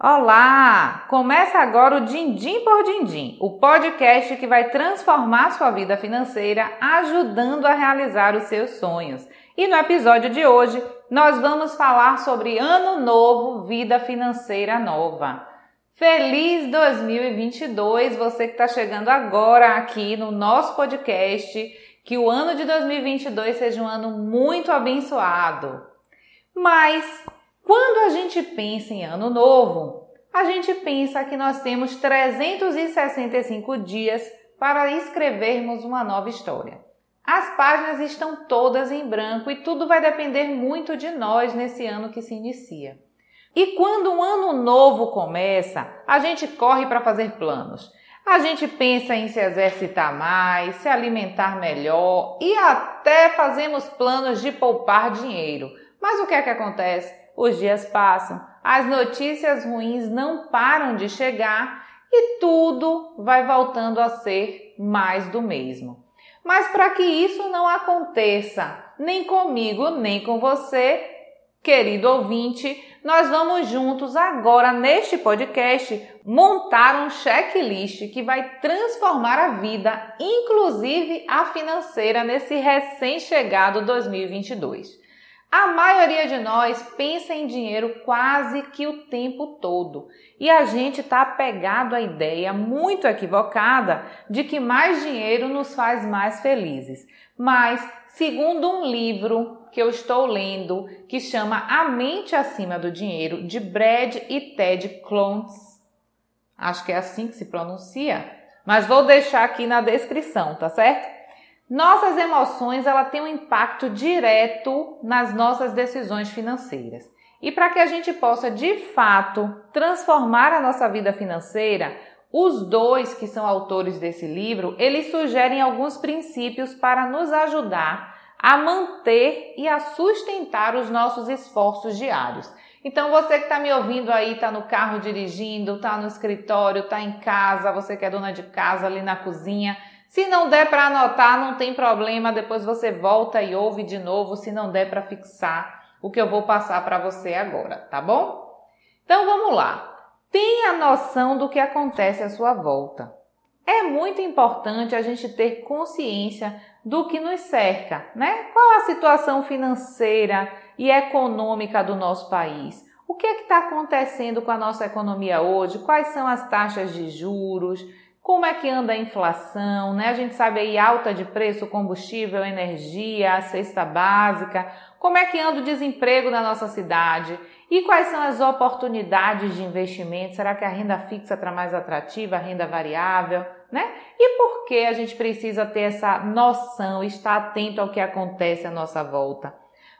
Olá! Começa agora o Dindim por Dindim, o podcast que vai transformar sua vida financeira, ajudando a realizar os seus sonhos. E no episódio de hoje, nós vamos falar sobre Ano Novo, Vida Financeira Nova. Feliz 2022, você que está chegando agora aqui no nosso podcast. Que o ano de 2022 seja um ano muito abençoado. Mas quando a gente pensa em ano novo, a gente pensa que nós temos 365 dias para escrevermos uma nova história. As páginas estão todas em branco e tudo vai depender muito de nós nesse ano que se inicia. E quando um ano novo começa, a gente corre para fazer planos. A gente pensa em se exercitar mais, se alimentar melhor e até fazemos planos de poupar dinheiro. Mas o que é que acontece? Os dias passam, as notícias ruins não param de chegar e tudo vai voltando a ser mais do mesmo. Mas para que isso não aconteça, nem comigo, nem com você, querido ouvinte, nós vamos juntos agora neste podcast montar um checklist que vai transformar a vida, inclusive a financeira, nesse recém-chegado 2022. A maioria de nós pensa em dinheiro quase que o tempo todo e a gente está apegado à ideia muito equivocada de que mais dinheiro nos faz mais felizes. Mas, segundo um livro que eu estou lendo que chama A Mente Acima do Dinheiro, de Brad e Ted Clontz, acho que é assim que se pronuncia, mas vou deixar aqui na descrição, tá certo? Nossas emoções ela tem um impacto direto nas nossas decisões financeiras. E para que a gente possa de fato transformar a nossa vida financeira, os dois que são autores desse livro, eles sugerem alguns princípios para nos ajudar a manter e a sustentar os nossos esforços diários. Então você que está me ouvindo aí, está no carro dirigindo, está no escritório, está em casa, você que é dona de casa ali na cozinha, se não der para anotar, não tem problema, depois você volta e ouve de novo, se não der para fixar o que eu vou passar para você agora, tá bom? Então vamos lá. Tenha noção do que acontece à sua volta. É muito importante a gente ter consciência do que nos cerca, né? Qual a situação financeira e econômica do nosso país? O que é que está acontecendo com a nossa economia hoje? Quais são as taxas de juros? Como é que anda a inflação, né? A gente sabe aí alta de preço, combustível, energia, cesta básica. Como é que anda o desemprego na nossa cidade? E quais são as oportunidades de investimento? Será que a renda fixa está mais atrativa, a renda variável, né? E por que a gente precisa ter essa noção, estar atento ao que acontece à nossa volta?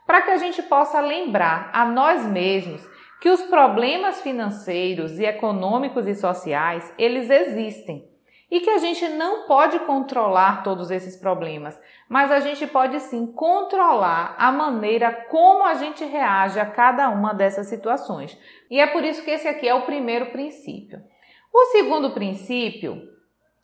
Para que a gente possa lembrar a nós mesmos que os problemas financeiros e econômicos e sociais, eles existem e que a gente não pode controlar todos esses problemas, mas a gente pode sim controlar a maneira como a gente reage a cada uma dessas situações. E é por isso que esse aqui é o primeiro princípio. O segundo princípio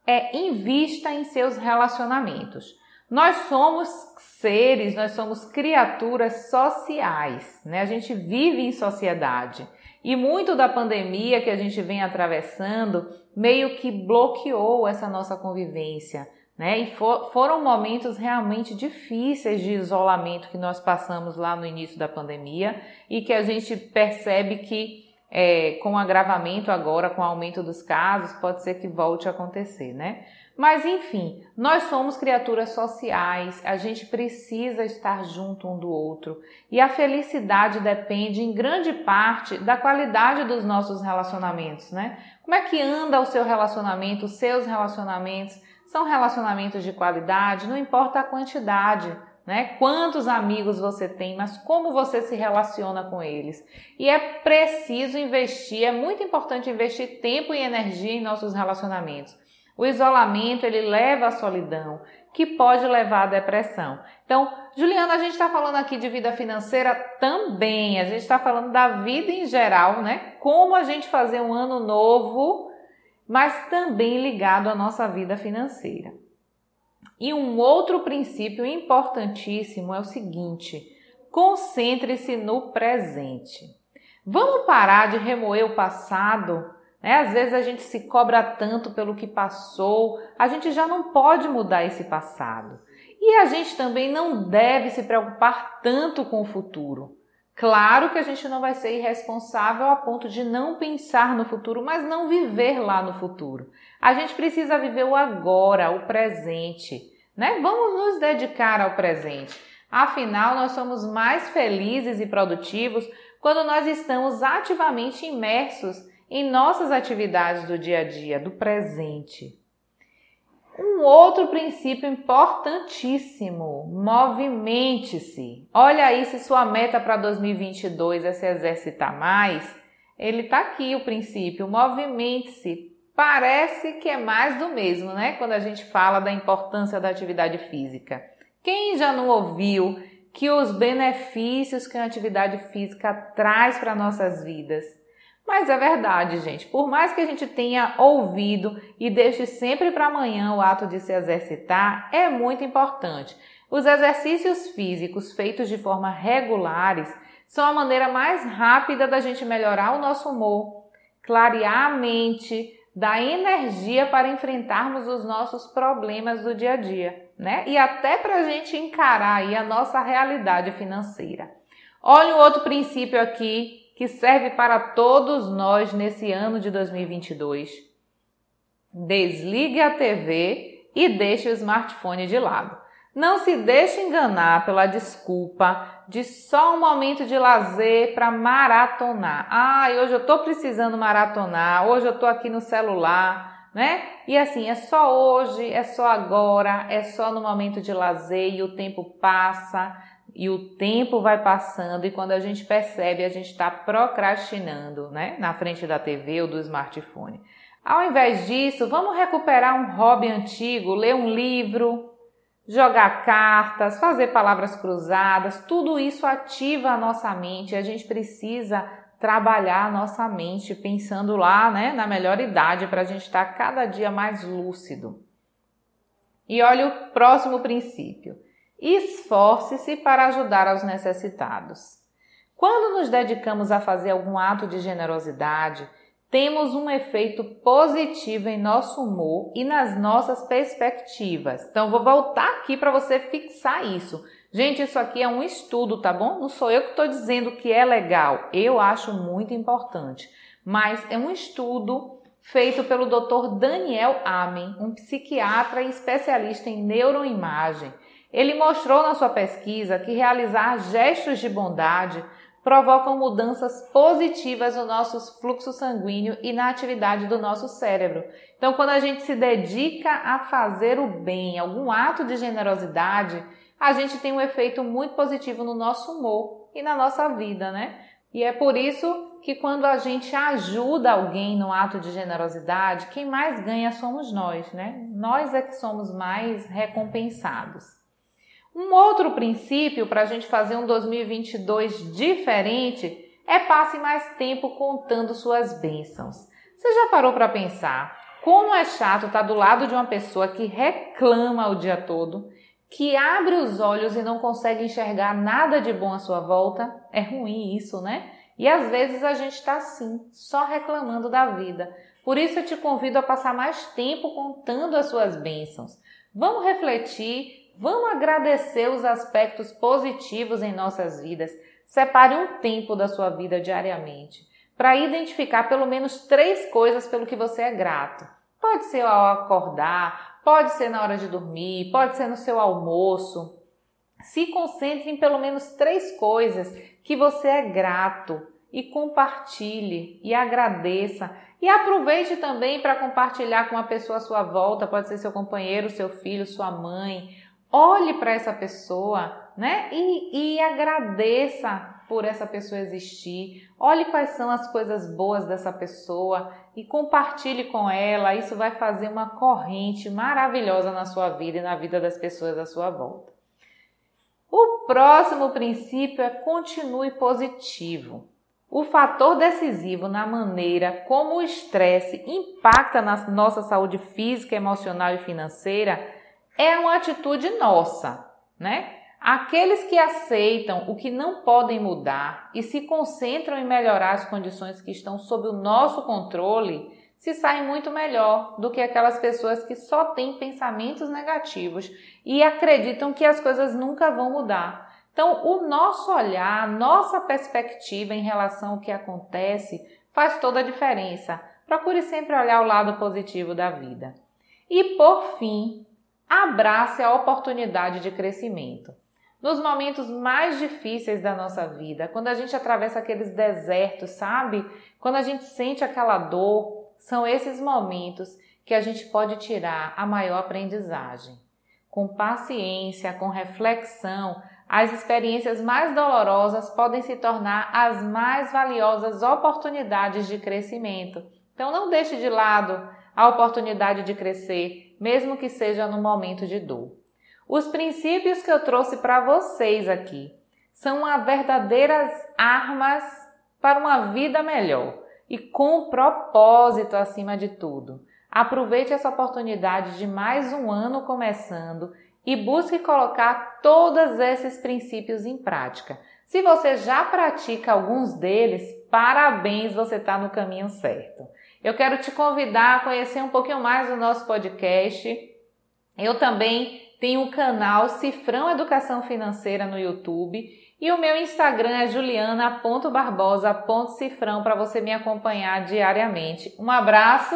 é invista em seus relacionamentos. Nós somos seres, nós somos criaturas sociais, né? A gente vive em sociedade. E muito da pandemia que a gente vem atravessando meio que bloqueou essa nossa convivência, né? E for, foram momentos realmente difíceis de isolamento que nós passamos lá no início da pandemia e que a gente percebe que é, com o agravamento agora, com o aumento dos casos, pode ser que volte a acontecer, né? Mas enfim, nós somos criaturas sociais, a gente precisa estar junto um do outro e a felicidade depende em grande parte da qualidade dos nossos relacionamentos, né? Como é que anda o seu relacionamento, os seus relacionamentos? São relacionamentos de qualidade, não importa a quantidade, né? Quantos amigos você tem, mas como você se relaciona com eles. E é preciso investir, é muito importante investir tempo e energia em nossos relacionamentos. O isolamento ele leva à solidão, que pode levar à depressão. Então, Juliana, a gente está falando aqui de vida financeira também, a gente está falando da vida em geral, né? Como a gente fazer um ano novo, mas também ligado à nossa vida financeira. E um outro princípio importantíssimo é o seguinte: concentre-se no presente. Vamos parar de remoer o passado? Né? Às vezes a gente se cobra tanto pelo que passou, a gente já não pode mudar esse passado. E a gente também não deve se preocupar tanto com o futuro. Claro que a gente não vai ser irresponsável a ponto de não pensar no futuro, mas não viver lá no futuro. A gente precisa viver o agora, o presente, né? Vamos nos dedicar ao presente. Afinal, nós somos mais felizes e produtivos quando nós estamos ativamente imersos em nossas atividades do dia a dia, do presente. Um outro princípio importantíssimo: movimente-se. Olha aí se sua meta para 2022 é se exercitar mais. Ele está aqui o princípio: movimente-se. Parece que é mais do mesmo, né? Quando a gente fala da importância da atividade física. Quem já não ouviu que os benefícios que a atividade física traz para nossas vidas? Mas é verdade, gente. Por mais que a gente tenha ouvido e deixe sempre para amanhã o ato de se exercitar, é muito importante. Os exercícios físicos feitos de forma regulares são a maneira mais rápida da gente melhorar o nosso humor, clarear a mente, dar energia para enfrentarmos os nossos problemas do dia a dia, né? E até para a gente encarar a nossa realidade financeira. Olha o outro princípio aqui que serve para todos nós nesse ano de 2022. Desligue a TV e deixe o smartphone de lado. Não se deixe enganar pela desculpa de só um momento de lazer para maratonar. Ah, hoje eu estou precisando maratonar, hoje eu estou aqui no celular, né? E assim, é só hoje, é só agora, é só no momento de lazer e o tempo passa e o tempo vai passando e quando a gente percebe, a gente está procrastinando, né? Na frente da TV ou do smartphone. Ao invés disso, vamos recuperar um hobby antigo, ler um livro, jogar cartas, fazer palavras cruzadas, tudo isso ativa a nossa mente. A gente precisa trabalhar a nossa mente pensando lá, né, na melhor idade para a gente estar tá cada dia mais lúcido. E olha o próximo princípio. Esforce-se para ajudar aos necessitados. Quando nos dedicamos a fazer algum ato de generosidade, temos um efeito positivo em nosso humor e nas nossas perspectivas. Então, vou voltar aqui para você fixar isso. Gente, isso aqui é um estudo, tá bom? Não sou eu que estou dizendo que é legal. Eu acho muito importante. Mas é um estudo feito pelo Dr. Daniel Amen, um psiquiatra e especialista em neuroimagem. Ele mostrou na sua pesquisa que realizar gestos de bondade provocam mudanças positivas no nosso fluxo sanguíneo e na atividade do nosso cérebro. Então, quando a gente se dedica a fazer o bem, algum ato de generosidade, a gente tem um efeito muito positivo no nosso humor e na nossa vida, né? E é por isso que quando a gente ajuda alguém no ato de generosidade, quem mais ganha somos nós, né? Nós é que somos mais recompensados. Um outro princípio para a gente fazer um 2022 diferente é passe mais tempo contando suas bênçãos. Você já parou para pensar como é chato estar tá do lado de uma pessoa que reclama o dia todo, que abre os olhos e não consegue enxergar nada de bom à sua volta? É ruim isso, né? E às vezes a gente está assim, só reclamando da vida. Por isso eu te convido a passar mais tempo contando as suas bênçãos. Vamos refletir Vamos agradecer os aspectos positivos em nossas vidas. Separe um tempo da sua vida diariamente para identificar pelo menos três coisas pelo que você é grato. Pode ser ao acordar, pode ser na hora de dormir, pode ser no seu almoço. Se concentre em pelo menos três coisas que você é grato e compartilhe e agradeça. E aproveite também para compartilhar com uma pessoa à sua volta, pode ser seu companheiro, seu filho, sua mãe, olhe para essa pessoa, né? E, e agradeça por essa pessoa existir. Olhe quais são as coisas boas dessa pessoa e compartilhe com ela. Isso vai fazer uma corrente maravilhosa na sua vida e na vida das pessoas à sua volta. O próximo princípio é continue positivo. O fator decisivo na maneira como o estresse impacta na nossa saúde física, emocional e financeira é uma atitude nossa, né? Aqueles que aceitam o que não podem mudar e se concentram em melhorar as condições que estão sob o nosso controle se saem muito melhor do que aquelas pessoas que só têm pensamentos negativos e acreditam que as coisas nunca vão mudar. Então, o nosso olhar, nossa perspectiva em relação ao que acontece faz toda a diferença. Procure sempre olhar o lado positivo da vida. E por fim, abrace a oportunidade de crescimento. Nos momentos mais difíceis da nossa vida, quando a gente atravessa aqueles desertos, sabe? Quando a gente sente aquela dor, são esses momentos que a gente pode tirar a maior aprendizagem. Com paciência, com reflexão, as experiências mais dolorosas podem se tornar as mais valiosas oportunidades de crescimento. Então não deixe de lado a oportunidade de crescer, mesmo que seja no momento de dor. Os princípios que eu trouxe para vocês aqui são as verdadeiras armas para uma vida melhor e com propósito acima de tudo. Aproveite essa oportunidade de mais um ano começando e busque colocar todos esses princípios em prática. Se você já pratica alguns deles, parabéns, você está no caminho certo. Eu quero te convidar a conhecer um pouquinho mais do nosso podcast. Eu também tenho o canal Cifrão Educação Financeira no YouTube e o meu Instagram é juliana.barbosa.cifrão para você me acompanhar diariamente. Um abraço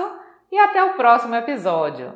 e até o próximo episódio.